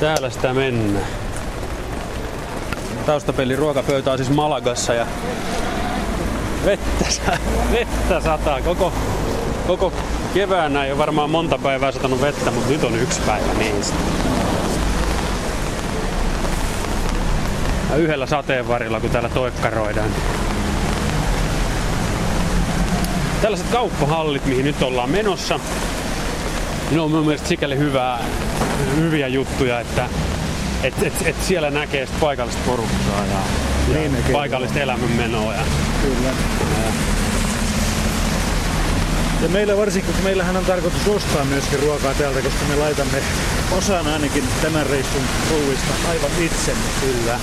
Täällä sitä mennään. Taustapeli ruokapöytä on siis Malagassa ja vettä, vettä sataa. Koko, koko keväänä ei ole varmaan monta päivää satanut vettä, mutta nyt on yksi päivä niistä. Ja yhdellä sateenvarilla, kun täällä toikkaroidaan. Tällaiset kauppahallit, mihin nyt ollaan menossa, ne on mun mielestä sikäli hyvää, hyviä juttuja, että et, et, et siellä näkee sit paikallista porukkaa ja, ja Niin näkee, paikallista elämänmenoa. Ja, Kyllä. Ja meillä varsinkin, kun meillähän on tarkoitus ostaa myöskin ruokaa täältä, koska me laitamme osan ainakin tämän reissun ruuista aivan itsemme. kyllä.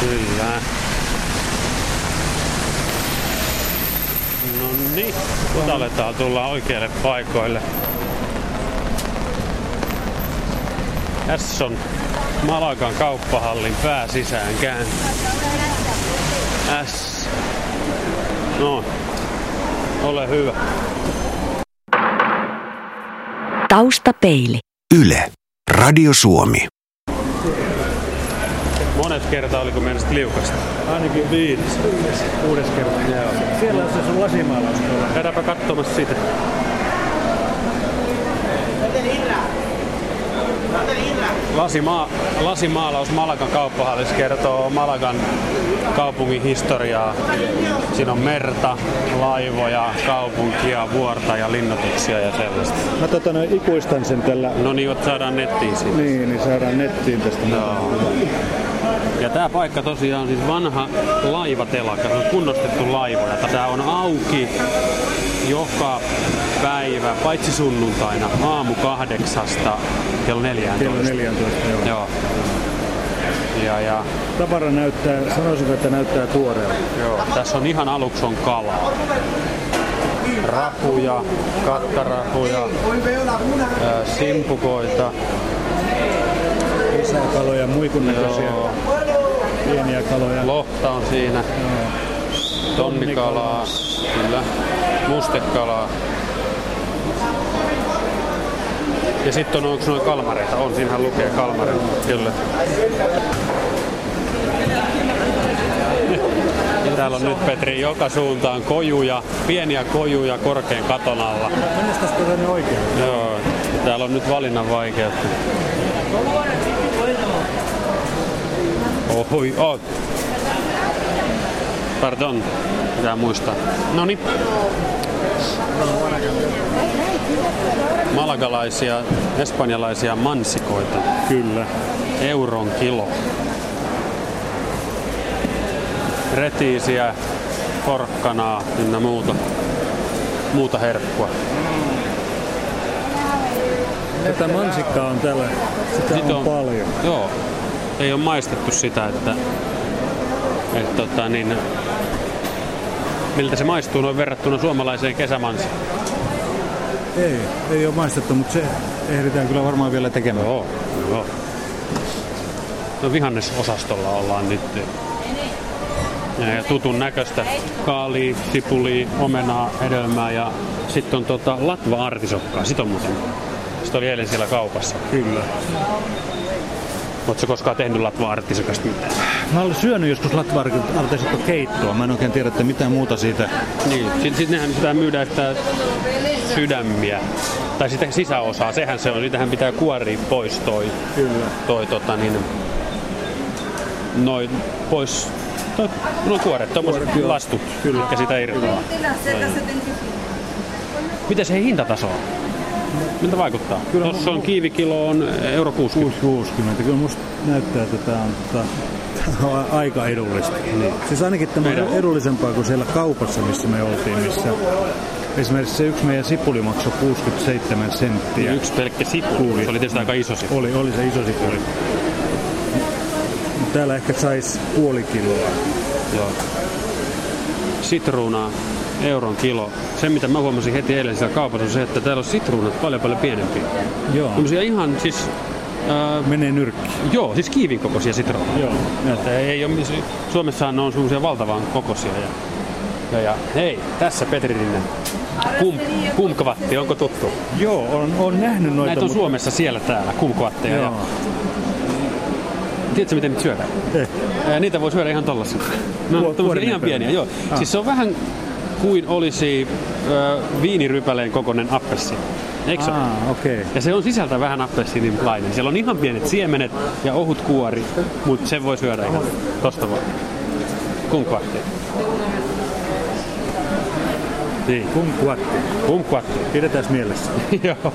Kyllä. No niin, nyt aletaan tulla oikeille paikoille. Tässä on Malagan kauppahallin pääsisäänkään. S. No, ole hyvä. Taustapeili. Yle. Radio Suomi. Monet kertaa oliko meidän sitten liukasta? Ainakin viides. Kuudes kerta. Joo. Siellä on se sun lasimaalaus tuolla. Käydäänpä katsomassa sitä. Lasima- lasimaalaus Malagan kauppahallissa kertoo Malagan kaupungin historiaa. Siinä on merta, laivoja, kaupunkia, vuorta ja linnoituksia ja sellaista. Mä tota noin ikuistan sen tällä. No niin, jotta saadaan nettiin siitä. Niin, niin saadaan nettiin tästä. Joo. Ja tämä paikka tosiaan on siis vanha laivatelakka, se on kunnostettu laivoja. Tämä on auki joka päivä, paitsi sunnuntaina, aamu kahdeksasta kello 14. Kello 14, joo. Joo. Ja, ja Tavara näyttää, sanoisin, että näyttää tuoreelta. joo, tässä on ihan aluksi on kalaa. Rapuja, kattarapuja, ää, simpukoita, kaloja, muikun näköisiä, joo, pieniä kaloja. lohta on siinä. Tonnikalaa, kyllä. Mustekalaa. Ja sitten on, onko noin kalmareita? On, siinähän lukee kalmareita, kyllä. Täällä on nyt Petri joka suuntaan kojuja, pieniä kojuja korkean katon alla. Tänne oikein. Joo, täällä on nyt valinnan vaikeutta. Ohui, oh. Pardon, pitää muistaa. No niin. Malagalaisia, espanjalaisia mansikoita. Kyllä. Euron kilo. Retiisiä, porkkanaa ynnä muuta, muuta herkkua. Tätä mansikkaa on täällä, sitä Sitä on, paljon. Joo. Ei ole maistettu sitä, että, että tota, niin, miltä se maistuu noin verrattuna suomalaiseen kesämansikkaan. Ei, ei ole maistettu, mutta se ehditään kyllä varmaan vielä tekemään. Joo, joo. No vihannesosastolla ollaan nyt. Ja tutun näköistä kaali, sipuli, omenaa, hedelmää ja sitten on tota latva-artisokkaa. Sit on muuten. Sitten oli eilen siellä kaupassa. Kyllä. Oletko koskaan tehnyt latva-artisokasta mitään? Mä olen syönyt joskus latvarkilta keittoa. Mä en oikein tiedä, että mitä muuta siitä. Niin, sitten sit nehän sitä myydään sitä sydämiä. Tai sitä sisäosaa, sehän se on. Sitähän pitää kuoria pois toi, Kyllä. toi tota niin, noin pois, toi, no kuoret, joo. lastut, Kyllä. mikä sitä irtoaa. Miten se hintataso on? Miltä vaikuttaa? Kyllä Tuossa on kiivikilo on euro 60. 60. Kyllä musta näyttää, että tämä on, tota, tää on aika edullista. Niin. Siis ainakin tämä on edullisempaa kuin siellä kaupassa, missä me oltiin, missä esimerkiksi se yksi meidän sipuli maksoi 67 senttiä. Yksi pelkkä sipuli. Se oli tietysti aika iso sipuli. Oli, oli se iso sipuli. Täällä ehkä sais puoli kiloa. Joo. Sitruunaa euron kilo. Se mitä mä huomasin heti eilen siellä kaupassa on se, että täällä on sitruunat paljon paljon pienempiä. Joo. Tämmöisiä ihan siis, äh, Menee nyrkki. joo, siis kiivin kokoisia sitruunoja. Joo. Että ei ole, Suomessahan ne on semmoisia valtavan kokoisia. Ja, ja, ja hei, tässä Petri Rinne. Kum, kumkvatti, onko tuttu? Joo, on, on nähnyt noita. Näitä on mutta- Suomessa siellä täällä, kumkvatteja. Ja, Joo. tiedätkö miten niitä syödään? Eh. Niitä voi syödä ihan tollasia. No, kuoren ihan pieniä, joo. Ah. Siis se on vähän kuin olisi ö, viinirypäleen kokoinen appelsi. Eikö ole? Ah. Okay. Ja se on sisältä vähän appelsiinilainen. Siellä on ihan pienet siemenet ja ohut kuori, mutta sen voi syödä ihan tosta vaan. Kumkvatti. Niin, Kumquatti. kumkvatti. Pidetään mielessä. Joo.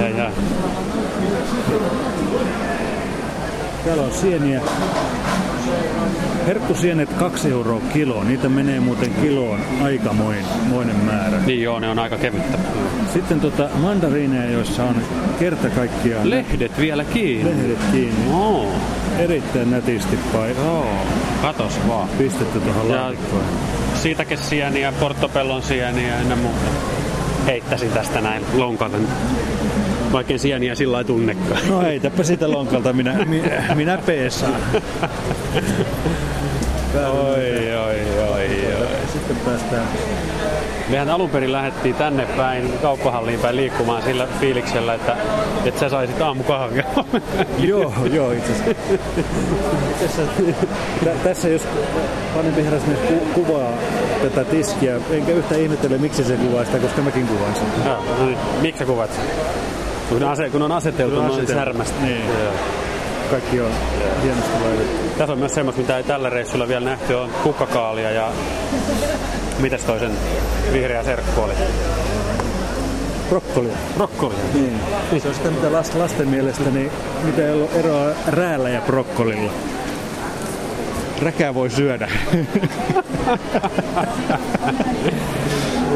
Ja, ja. Täällä on sieniä. Herkkusienet 2 euroa kilo. Niitä menee muuten kiloon aikamoinen moinen määrä. Niin joo, ne on aika kevyttä. Sitten tota mandariineja, joissa on kerta kaikkiaan Lehdet vielä kiinni. lehdet kiinni. Oo, Erittäin nätisti pai- joo. Katos vaan. pistetty tuohon Ja laatikkoon. siitakesieniä, portopellon sieniä ynnä muuta. Heittäisin tästä näin lonkalta. Vaikka en sieniä sillä lailla tunnekaan. No heitäpä sitä lonkalta, minä, minä, minä peesaan. Oi, oi, oi, oi. Sitten päästään Mehän alun perin lähdettiin tänne päin, kauppahalliin päin liikkumaan sillä fiiliksellä, että, että sä saisit aamukahvia. Joo, joo itse asiassa. tässä, tä, tässä jos vanhempi herrasmies ku, kuvaa tätä tiskiä, enkä yhtä ihmettele miksi se kuvaa sitä, koska mäkin kuvaan sen. Joo, no niin. Miksi sä kuvat? Kun, ase, kun on aseteltu Kun on noin särmästä. Niin. Joo. Kaikki on hienosti laitettu. Tässä on myös semmoista, mitä ei tällä reissulla vielä nähty, on kukkakaalia ja mitäs toisen vihreä serkku oli? Brokkolia. Brokkoli. Niin. Se on sitä, mitä last, lasten mielestä, niin mitä ei ollut eroa räällä ja brokkolilla. Räkää voi syödä.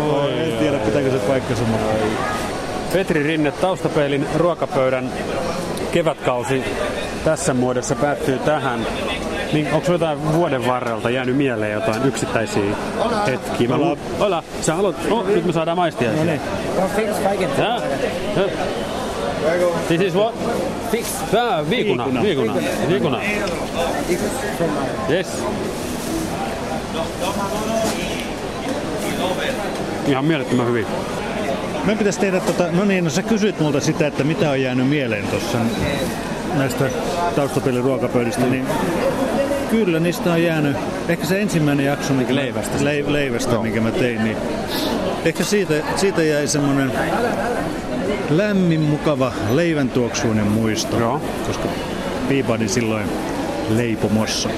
Oi, en tiedä, pitääkö se paikkansa, mutta Petri Rinne taustapeilin ruokapöydän kevätkausi tässä muodossa päättyy tähän. Niin onko jotain vuoden varrelta jäänyt mieleen jotain yksittäisiä hetkiä? Mä Hola, sä haluat... Oh, nyt me saadaan maistia. No niin. Ja? Ja. This is what? Fix. Tää, viikuna. Viikuna. Viikuna. Viikuna. Yes. Ihan mielettömän hyvin. Me pitäisi tehdä tota, no niin, no sä kysyit multa sitä, että mitä on jäänyt mieleen tuossa näistä taustapelin ruokapöydistä, niin kyllä niistä on jäänyt, ehkä se ensimmäinen jakso, mikä mä- Leivästä. Le, leivästä minkä mä tein, niin ehkä siitä, siitä jäi semmoinen lämmin, mukava, leivän tuoksuinen muisto, Joo. koska piipani silloin leipomossa.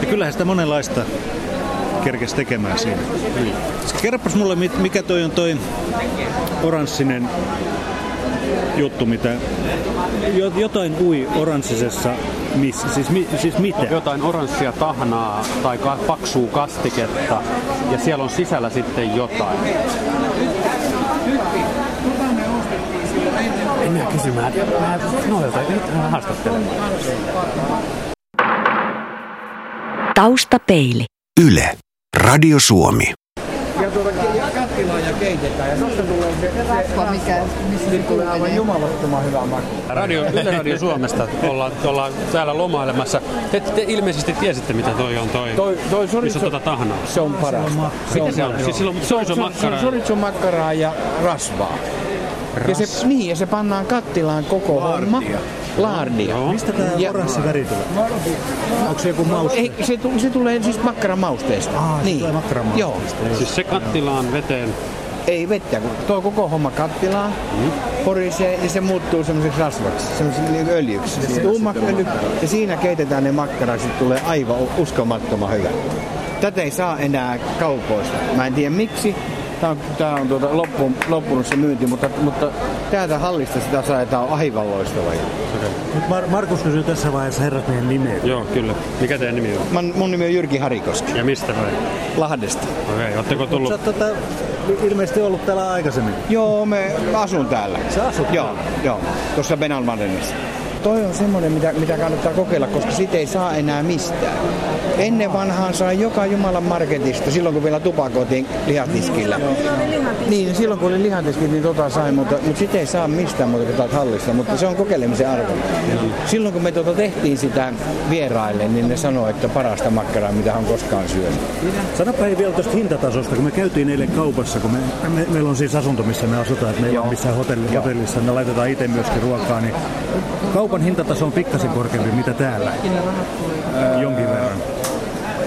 Ja kyllähän sitä monenlaista kerkes tekemään siinä. Kerropas mulle, mikä toi on toi oranssinen juttu, mitä jo- jotain ui oranssisessa, missä, siis, mi, siis mitä? jotain oranssia tahnaa tai ka- paksua kastiketta ja siellä on sisällä sitten jotain. En minä kysy, mä, noilta nyt haastattelen. Taustapeili. Yle. Radio Suomi. Kattilaan ja keitetään. Ja tuosta tulee se, se mikä, missä se tulee aivan menee. jumalattoman hyvä maku. Radio, Yle Radio Suomesta ollaan, ollaan täällä lomailemassa. Te, te ilmeisesti tiesitte, mitä toi on toi, Toi, toi missä soritso, on tuota tahnaa. se on parasta. Mitä se on? Siis silloin, se on se Se makkara. on makkaraa ja rasvaa. Ja se, niin, ja se pannaan kattilaan koko homma. Laardia. Joo. Mistä tämä Ja- oranssi väri tulee? Onko se joku mauste? Ei, se, tu- se tulee siis makkaramausteesta. Aa, se tulee makkaramausteesta, Joo. Siis se kattilaan veteen. Ei vettä, kun tuo koko homma kattilaan, porisee ja se muuttuu semmoiseksi rasvaksi, semmoiseksi niin öljyksi. Tummaksi öljy, ja siinä keitetään ne makkarat, sit tulee aivan uskomattoman hyvä. Tätä ei saa enää kaupoista. Mä en tiedä miksi. Tää on, tää on tuota loppu, loppunut se myynti, mutta, mutta täältä hallista sitä saa tää on aivan loistava. Nyt Mar- Markus kysyy tässä vaiheessa herrasmiehen nimeä. Joo, kyllä. Mikä teidän nimi on? Mä, mun nimi on Jyrki Harikoski, Ja mistä vai? Lahdesta. Okei, okay, ootteko Sä tullut? oot tota, ilmeisesti ollut täällä aikaisemmin. Joo, me asun täällä. Sä asut Joo, joo. Tuossa Benalmadenissa. Toi on semmoinen, mitä, mitä kannattaa kokeilla, koska siitä ei saa enää mistään. Ennen vanhaan sai joka Jumalan marketista, silloin kun vielä tupakoitiin lihatiskillä. Niin, silloin kun oli lihatiskit, niin tota sai, mutta, mutta sitä ei saa mistään muuta kuin täältä hallista, mutta se on kokeilemisen arvo. Silloin kun me tuota tehtiin sitä vieraille, niin ne sanoi, että parasta makkaraa, mitä on koskaan syönyt. Sanapa ei vielä tuosta hintatasosta, kun me käytiin eilen kaupassa, kun me, me, meillä on siis asunto, missä me asutaan, että meillä on missään hotelli, hotellissa, me laitetaan itse myöskin ruokaa, niin kaupan hintataso on pikkasen korkeampi, mitä täällä, jonkin verran.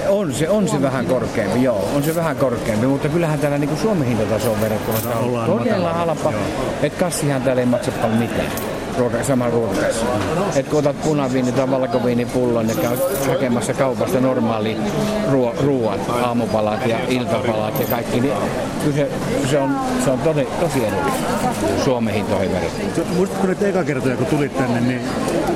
On se, on se vähän korkeampi, joo, on se vähän korkeampi, mutta kyllähän täällä niin Suomen hintatasoon verrattuna. Tää on todella halpa. Että kassihan täällä ei maksa paljon mitään ruoka, saman ruokakassa. Et kun otat punaviini tai valkoviinipullon ja käyt hakemassa kaupasta normaali ruo, ruoat, aamupalat ja iltapalat ja kaikki, niin kyllä se, se on, se on tosi, tosi edullista Suomen hintoihin verrattuna. Muistatko nyt eka kertoja, kun tulit tänne, niin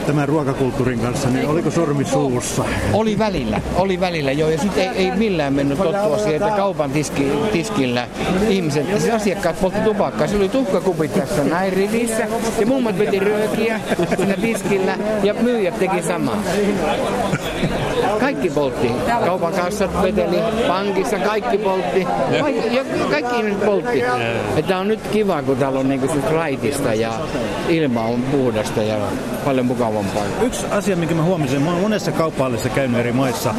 tämän ruokakulttuurin kanssa, niin oliko sormi suussa? Oli välillä, oli välillä joo, ja sitten ei, ei millään mennyt tottua siihen, että kaupan tiski, tiskillä ihmiset, siis asiakkaat poltti tupakkaa. Se oli tuhkakupit tässä näin rivissä, ja mummat veti röökiä siinä tiskillä, ja myyjät teki samaa. Kaikki poltti. Kaupan kassat veteli, pankissa kaikki poltti. Kaikki, ja kaikki ihmiset poltti. Että on nyt kiva, kun täällä on niinku siis raitista ja ilma on puhdasta ja paljon mukavampaa. Yksi asia, minkä mä huomasin, mä oon monessa kauppahallissa käynyt eri maissa.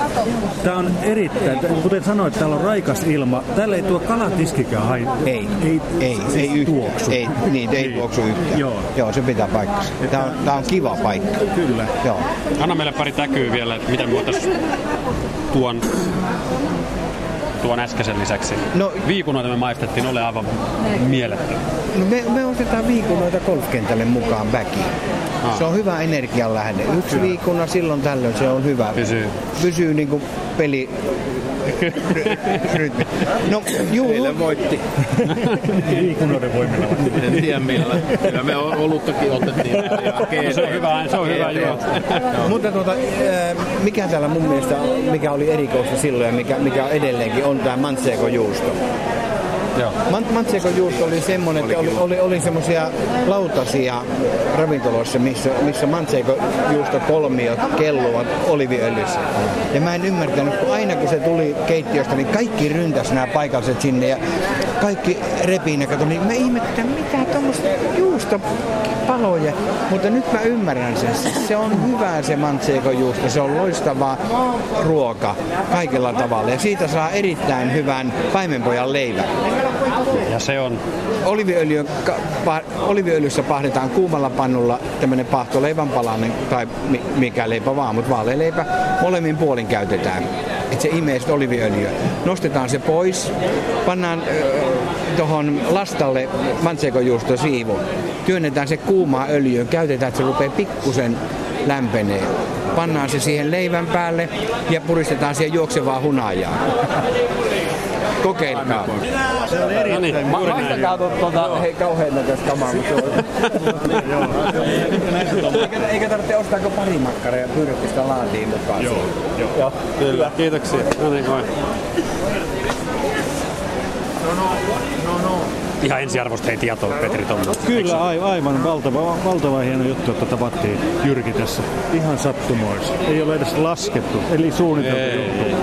Tää on erittäin, kuten sanoit, täällä on raikas ilma. Täällä ei tuo kalatiskikään haittaa. Ei, ei, ei, siis ei yhtään. tuoksu. Ei, niin, ei Niin. tuoksu yhtään. Joo. Joo, se pitää paikkansa. Tämä on, tää on kiva paikka. Kyllä. Joo. Anna meille pari täkyä vielä, että miten me voitaisiin tuon, tuon äskeisen lisäksi. No- Viikunoita me maistettiin, oli aivan mielettömiä. No me, me otetaan viikunoita golfkentälle mukaan väkiin. Aa. Se on hyvä energian lähde. Yksi viikuna silloin tällöin se on hyvä. Pysyy. Pysyy niinku peli... rytmi. No, juu, juu. voitti. Viikunoiden voimilla. En tiedä millä. Kyllä me oluttakin otettiin. Ja No, se on hyvä, se on hyvä juo. Mutta tuota, ää, mikä täällä mun mielestä, mikä oli erikoista silloin ja mikä, mikä edelleenkin on tämä manchego juusto. Joo. Man- Manchego juusto oli semmoinen, että oli, oli, oli semmoisia lautasia ravintoloissa, missä, missä manchego juusto kolmiot kelluvat oliviöljyssä. Ja mä en ymmärtänyt, kun aina kun se tuli keittiöstä, niin kaikki ryntäs nämä paikalliset sinne ja kaikki repii ne kato, niin mä ihmettän, mitä tuommoista juustopaloja. Mutta nyt mä ymmärrän sen. Se on hyvää se manchego juusto, se on loistava ruoka kaikella tavalla ja siitä saa erittäin hyvän paimenpojan leivän. Ja se on, Oliviöljy, pa, oliviöljyssä pahdetaan kuumalla pannulla tämmöinen pahto leivänpalainen tai mi, mikä leipä vaan, mutta vaalealeipä molemmin puolin käytetään. Että se imee sitä oliviöljyä. Nostetaan se pois, pannaan tuohon lastalle mansekojuusto siivu. Työnnetään se kuumaa öljyyn, käytetään, että se rupeaa pikkusen lämpenee. Pannaan se siihen leivän päälle ja puristetaan siihen juoksevaa hunajaa. Kokeilkaa. no niin, näin. Maistakaa tuota, hei kauhean näköistä kamaa, mutta se on. eikä, eikä tarvitse ostaa kuin pari makkaraa ja pyydätte sitä laatiin mukaan. Joo, Joo, kyllä, kiitoksia. No niin, moi. Ihan ensiarvosta hei tietoa, Petri Tommo. Kyllä, ai- aivan valtava, valtava hieno juttu, että tavattiin Jyrki tässä. Ihan sattumoissa. Ei ole edes laskettu, eli suunniteltu Ei. juttu.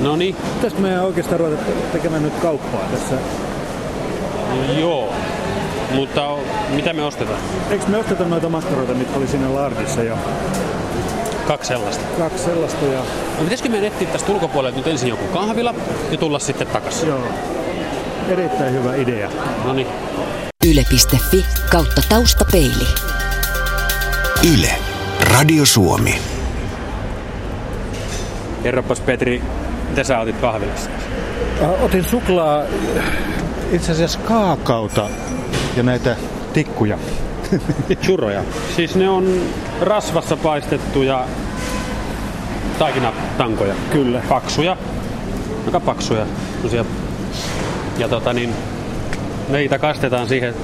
No niin, Pitäisikö meidän oikeastaan ruveta tekemään nyt kauppaa tässä? joo. Mutta mitä me ostetaan? Eikö me osteta noita makkaroita, mitkä oli siinä lardissa ja Kaksi sellaista. kaksi sellaista ja No pitäisikö meidän etsiä tästä ulkopuolelta nyt ensin joku kahvila ja tulla sitten takaisin? joo, erittäin hyvä idea. No niin. Yle.fi kautta taustapeili. Yle. Radio Suomi. Kerropas Petri, mitä sä otit kahvilassa? Otin suklaa, itse asiassa kaakauta ja näitä tikkuja. Churroja. Siis ne on rasvassa paistettuja taikinatankoja. Kyllä. Paksuja. Aika paksuja. Semmosia. Ja tota niin, meitä kastetaan siihen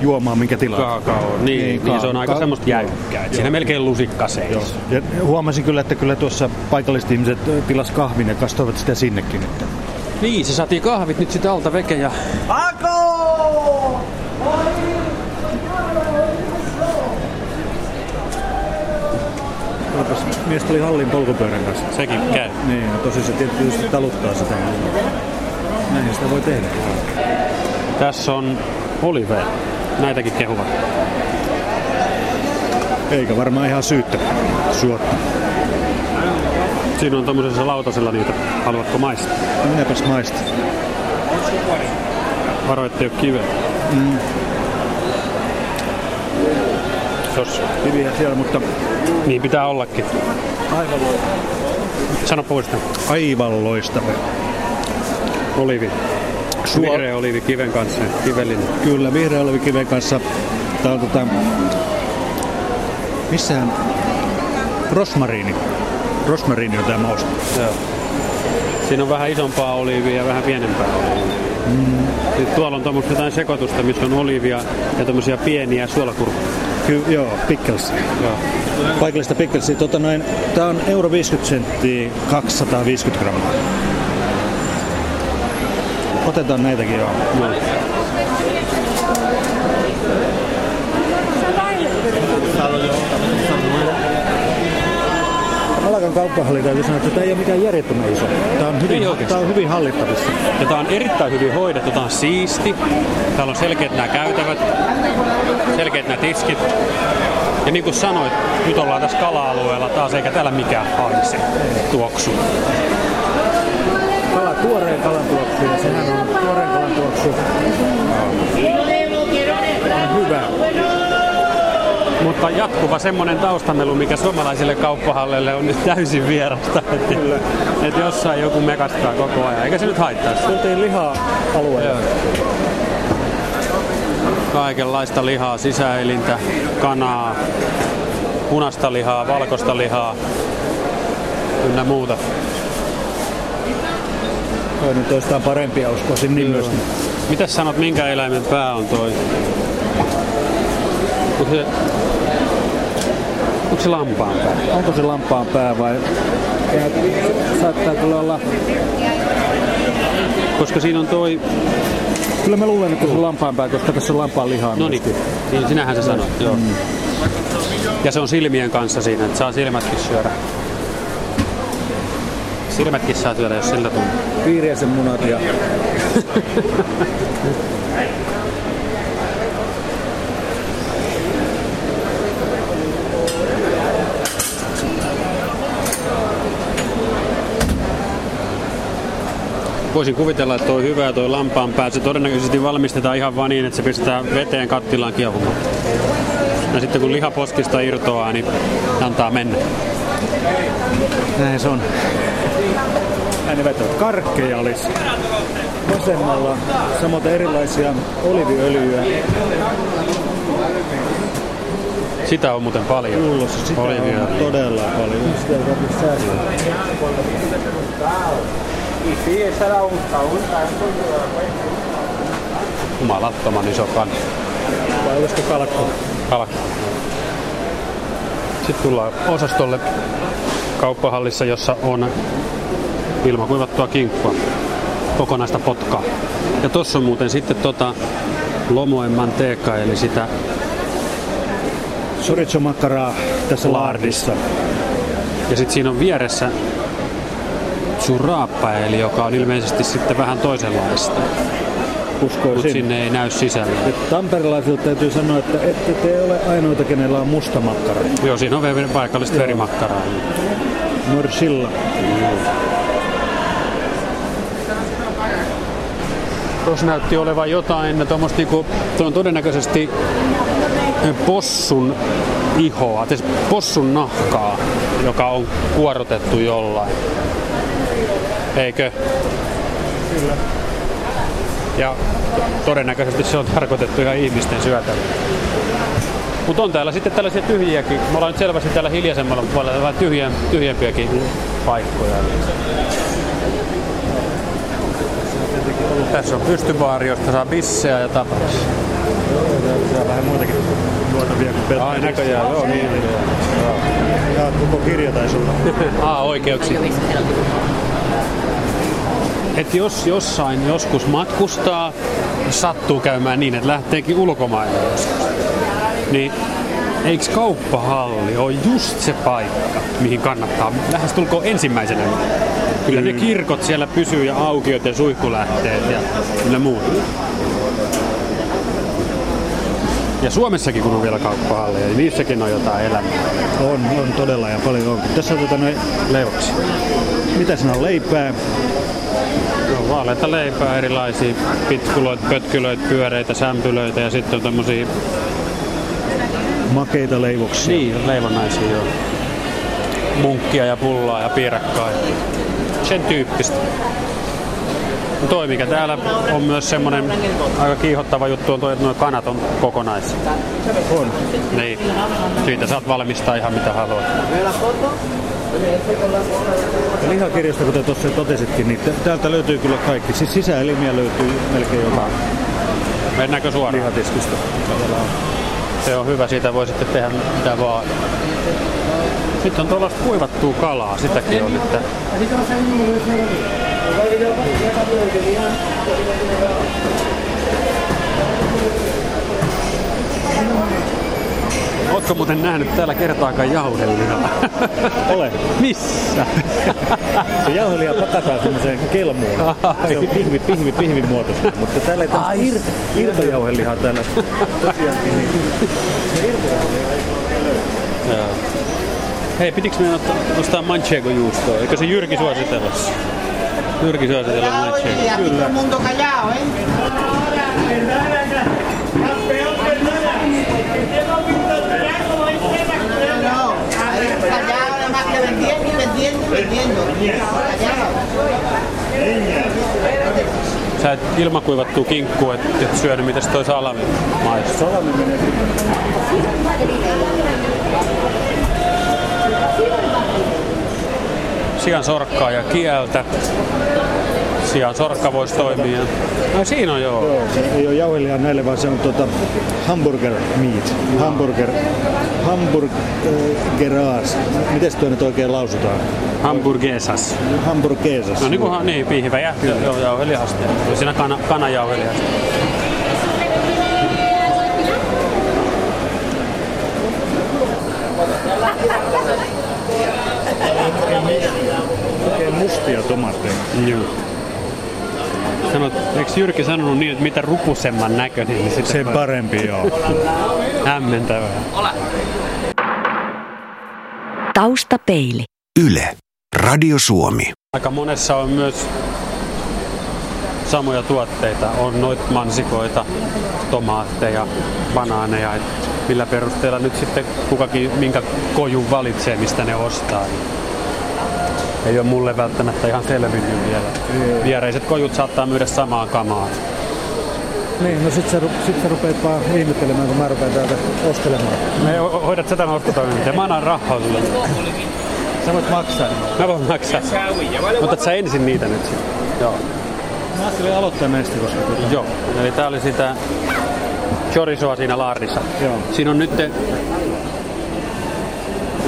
Juomaan minkä tilaa. kaakaoon. Niin, niin, niin se on aika ka- semmoista jäykkää. Et Siinä melkein lusikka seis. Ja huomasin kyllä, että kyllä tuossa paikalliset ihmiset tilas kahvin ja kastoivat sitä sinnekin. Että Niin, se saatiin kahvit nyt sitä alta veke ja... mies tuli hallin polkupyörän kanssa. Sekin käy. Niin, tosi se tietysti taluttaa sitä. Näin sitä voi tehdä. Tässä on olive. Näitäkin kehuvat. Eikä varmaan ihan syyttä suotta. Siinä on tommosessa lautasella niitä. Haluatko maistaa? Minäpäs maista. Varo, ettei ole kiveä. Mm. Tos. Hyviä siellä, mutta Niin pitää ollakin. aivan, Sano poista. aivan loistava. Olivi. Suo- Vihreä olivi kiven kanssa. Kivellinen. Kyllä, vihreä olivikiven kanssa. Tää on tota... Missähän? Rosmariini. Rosmariini on tää mausta. Joo. Siinä on vähän isompaa oliivia ja vähän pienempää oliivia. Mm. Sitten tuolla on tuommoista jotain sekoitusta, missä on olivia ja tämmöisiä pieniä suolakurkkuja. Ky- joo, pickles. Joo. Paikallista pickelsia. Tota noin, tää on euro 50 senttiä, 250 grammaa. Otetaan näitäkin joo. Joo. Alakan kauppahalli täytyy sanoa, että tämä ei ole mikään järjettömän iso. Tämä on hyvin, tämä on hyvin hallittavissa. Ja tää on erittäin hyvin hoidettu, tää on siisti. Täällä on selkeät nämä käytävät, selkeät nämä tiskit. Ja niin kuin sanoit, nyt ollaan tässä kala-alueella taas, eikä täällä mikään haise tuoksu. Kala, tuoreen kalan tuoksu, ja sehän on tuoreen kalan tuoksu. On hyvä. Mutta jatkuva semmonen taustamelu, mikä suomalaisille kauppahalleille on nyt täysin vierasta. Että, että jossain joku mekastaa koko ajan, eikä se nyt haittaisi. Tultiin lihaa alueelle. Kaikenlaista lihaa, sisäelintä, kanaa, punaista lihaa, valkoista lihaa ynnä muuta. Toinen toistaan parempia uskoisin niin myös. Mitäs sanot, minkä eläimen pää on toi? Onko se, onko se lampaan pää? Onko se lampaan pää vai? Ja saattaa kyllä olla... Koska siinä on toi, Kyllä mä luulen, että se on lampaan pää, koska tässä on lampaan lihaa. no niin, niin sinähän sä sanoit, joo. Ja se on silmien kanssa siinä, että saa silmätkin syödä. Silmätkin saa syödä, jos sillä tuntuu. Piiriäisen munat ja Voisin kuvitella, että toi hyvä toi lampaan pää, se todennäköisesti valmistetaan ihan vaan niin, että se pistetään veteen kattilaan kiehumaan. Ja sitten kun lihaposkista irtoaa, niin antaa mennä. näin se on. Ne vetävät. Karkkeja olisi vasemmalla, samoin erilaisia oliviöljyjä. Sitä on muuten paljon. Pullossa sitä Oliviöljyä. on todella paljon. Jumalattoman iso kan. Vai olisiko kalkko? Kalkki. Sitten tullaan osastolle kauppahallissa, jossa on ilmakuivattua kinkkua, kokonaista potkaa. Ja tossa on muuten sitten tota lomoen manteekka, eli sitä Chorizo makkaraa tässä laardissa. Ja sitten siinä on vieressä churrappa, eli joka on ilmeisesti sitten vähän toisenlaista, mutta Uskoisin. sinne ei näy sisällä. Et Tamperelaisilta täytyy sanoa, että ette te ole ainoita, kenellä on musta makkara. Joo, siinä on paikallista verimakkaraa. Morsilla. Tuossa näytti olevan jotain, tuommoista niinku, tuo on todennäköisesti possun ihoa, siis possun nahkaa, joka on kuorotettu jollain. Eikö? Kyllä. Ja todennäköisesti se on tarkoitettu ihan ihmisten syötävä. Mutta on täällä sitten tällaisia tyhjiäkin. Me ollaan nyt selvästi täällä hiljaisemmalla puolella vähän tyhjempiäkin paikkoja. Tässä on pystybaari, josta saa bissejä ja tapaus. Tää on vähän muitakin luotavia kuin pelkkää Ai näköjään, joo niin. Ja koko kirja taisi olla. Aa, oikeuksia. Et jos jossain joskus matkustaa, sattuu käymään niin, että lähteekin ulkomaille joskus, niin Eiks kauppahalli ole just se paikka, mihin kannattaa lähes tulkoon ensimmäisenä? Kyllä ne kirkot siellä pysyy ja aukiot ja suihkulähteet ja ynnä muut. Ja Suomessakin kun on vielä kauppahalleja, niin niissäkin on jotain elämää. On, on todella ja paljon on. Tässä on tota noin, Leivoksia. mitä siinä on, leipää, No, vaaleita leipää, erilaisia pitkuloita, pötkylöitä, pyöreitä, sämpylöitä ja sitten on tämmöisiä makeita leivoksia. niin, leivonnaisia joo. Munkkia ja pullaa ja piirakkaa. Sen tyyppistä. Toi, mikä täällä on myös semmonen aika kiihottava juttu, on toi, että nuo kanat on kokonaisia. On. Niin, siitä saat valmistaa ihan mitä haluat. Ja lihakirjasta, kuten tuossa totesitkin, niin tä- täältä löytyy kyllä kaikki. Siis sisäelimiä löytyy melkein joka Mennäänkö suoraan? lihatiskistä. Se on hyvä, siitä voi sitten tehdä mitä vaan. Sitten on tuollaista kuivattua kalaa, sitäkin on nyt. Ootko muuten nähnyt täällä kertaakaan jauhelihaa? Ole. Missä? Se jauheliha pakataan semmoiseen kelmuun. Ai. Se on pihvi, pihvi, pihvin muotoista. Mutta täällä ei tämmöistä ir, irtojauhelihaa täällä. Tosiaankin niin. Joo. Hei, pitikö meidän ottaa, ostaa manchego-juustoa? Eikö se Jyrki suositella? Jyrki suositella manchego. Callado. Sä et ilmakuivattua kinkkua, et, et syönyt, mitäs toi salami maistuu. Salami menee Sian sorkkaa ja kieltä. Sian sorkka voisi toimia. No siinä on joo. Joo, ei ole jauhelihaa näille, vaan se on tuota hamburger meat. Hamburger, hamburgeras. Miten tuo nyt oikein lausutaan? Hamburgesas. Hamburgesas. No niin kunhan niin, pihvä ja joo, jauhelihasta. Ja siinä kana, kanajauhelihasta. Oikein mustia tomaatteja. Joo. Sanot, eikö Jyrki sanonut niin, että mitä rupusemman näköinen, niin sitten Sen parempi joo. hämmentävää. Taustapeili. Yle. Radio Suomi. Aika monessa on myös samoja tuotteita. On noita mansikoita, tomaatteja, banaaneja. Et millä perusteella nyt sitten kukakin minkä kojun valitsee, mistä ne ostaa. niin Ei ole mulle välttämättä ihan selvinnyt vielä. Viereiset kojut saattaa myydä samaa kamaa. Niin, no sit sä, sit sä rupeat vaan ihmettelemään, kun mä rupean täältä ostelemaan. Me ho- hoidat tätä ostotoimintaa. Mä annan rahaa sulle. Sä voit maksaa. Niin. Mä voin maksaa. Otat sä ensin niitä nyt sitten. Joo. Mä ajattelin aloittaa näistä, koska tuota, Joo. Eli tää oli sitä chorizoa siinä laarissa. Joo. Siinä on nyt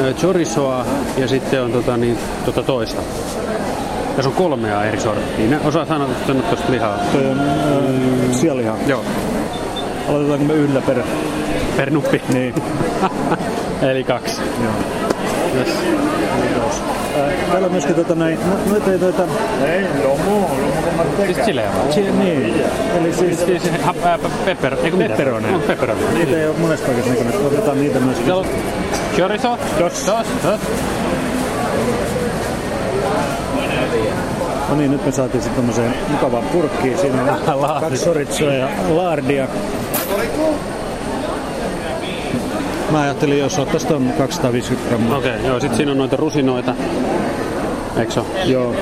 ö, chorizoa ja sitten on tota, niin, tota toista. Tässä on kolmea eri sorttia. Ne osaa sanoa tuosta lihaa. toi on äh, sianliha. Joo. Aloitetaanko me yhdellä per... Per nuppi. Niin. Eli kaksi. Joo. Yes. Äh, täällä on myöskin tota näin, no, noita ei noita... Siis chilejä vaan. Si- niin. Eli siis Siis ha, ää, pepper, eikö mitä? Pepperoni. On pepperoni. niitä ei ole monessa paikassa näkynyt. Otetaan niitä myöskin. Täällä on chorizo. Dos. Dos. Dos. No niin, nyt me saatiin sitten tommoseen mukavaan purkkiin. Siinä on kaksi soritsoa ja laardia. Mä ajattelin, jos ottaisi ton 250 grammaa. Okei, okay, joo. Sitten siinä on noita rusinoita. Eikö? Joo,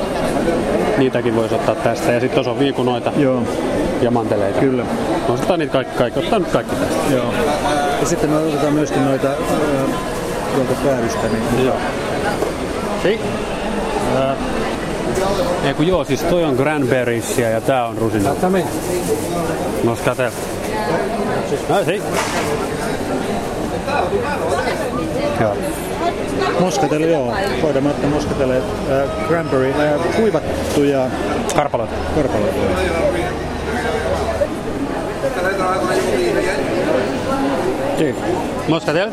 Niitäkin voisi ottaa tästä. Ja sitten tuossa on viikunoita joo, ja manteleita. kyllä. No otetaan niitä kaikki, kaikki. Ottaa nyt kaikki tästä. Joo. Ja sitten me otetaan myöskin noita äh, tuolta päädystä. Niin Joo. Si? Äh, ei kun joo, siis toi on cranberriesia ja tää on rusina. No skatel. No si. Joo. Moskatelle, joo. Ottaa moskatelle äh, cranberry, äh, kuivattuja Karpaloita. karpaloita. Si. Moscatel?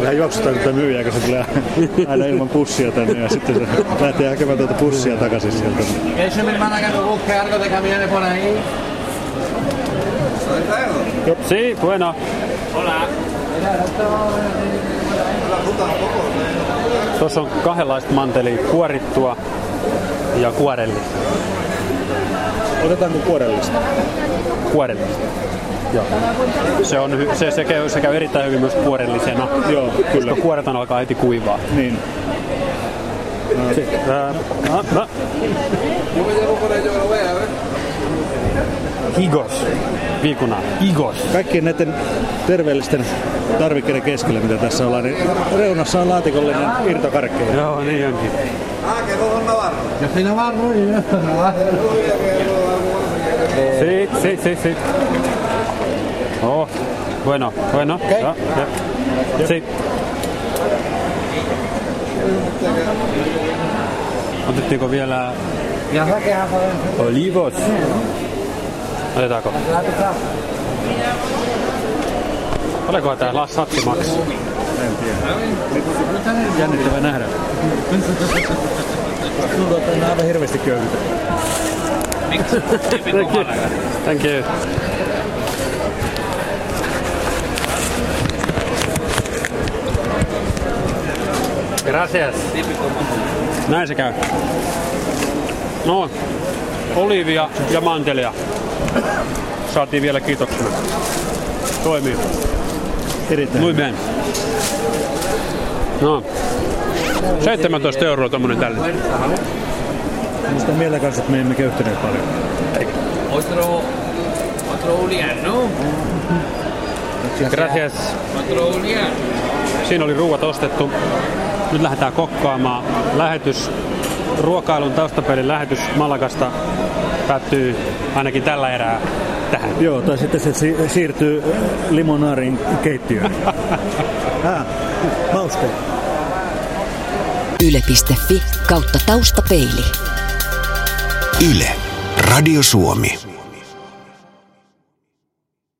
Vähän juoksutaan tätä myyjää, kun se tulee aina ilman pussia tänne ja sitten se lähtee hakemaan tuota pussia takaisin sieltä. Eso mi hermana que me busque algo de camiones por ahí. Si, bueno. Tuossa on kahdenlaista mantelia, kuorittua ja kuorellista. Otetaanko kuorellista? Kuorellista. Joo. Se, on, se, se, käy, se käy erittäin hyvin myös kuorellisena. Joo, kyllä. Koska kuoretan alkaa heti kuivaa. Niin. Ah, ah. Higos. Viikuna. Higos. Kaikkien näiden terveellisten tarvikkeiden keskellä, mitä tässä ollaan, niin reunassa on laatikollinen irtokarkkeja. Joo, niin onkin. Yo soy Navarro y yo soy Navarro. Sí, sí, sí, sí. Bueno, bueno. Sí. Otettiinko vielä Ya se queda por dentro. olivos? Otetaanko? Paljonkohan tää lassatti maksaa? Jännittävää nähdä. Tuntuu, että on aivan hirveästi köyhyyttä. Thank you. Thank you. Gracias. Näin se käy. No, olivia ja mantelia. Saatiin vielä kiitoksena. Toimii. Erittäin. Muy bien. No. 17 euroa tommonen tälle. Musta mieltä kanssa, että me emme köyhtyneet paljon. Otro, otro no? Gracias. Otro Julián. Siinä oli ruuat ostettu. Nyt lähdetään kokkaamaan. Lähetys, ruokailun taustapelin lähetys Malagasta päättyy ainakin tällä erää tähän. Joo, tai sitten se si- siirtyy limonaarin keittiöön. ah, mausteet. Yle.fi kautta taustapeili. Yle, Radio Suomi.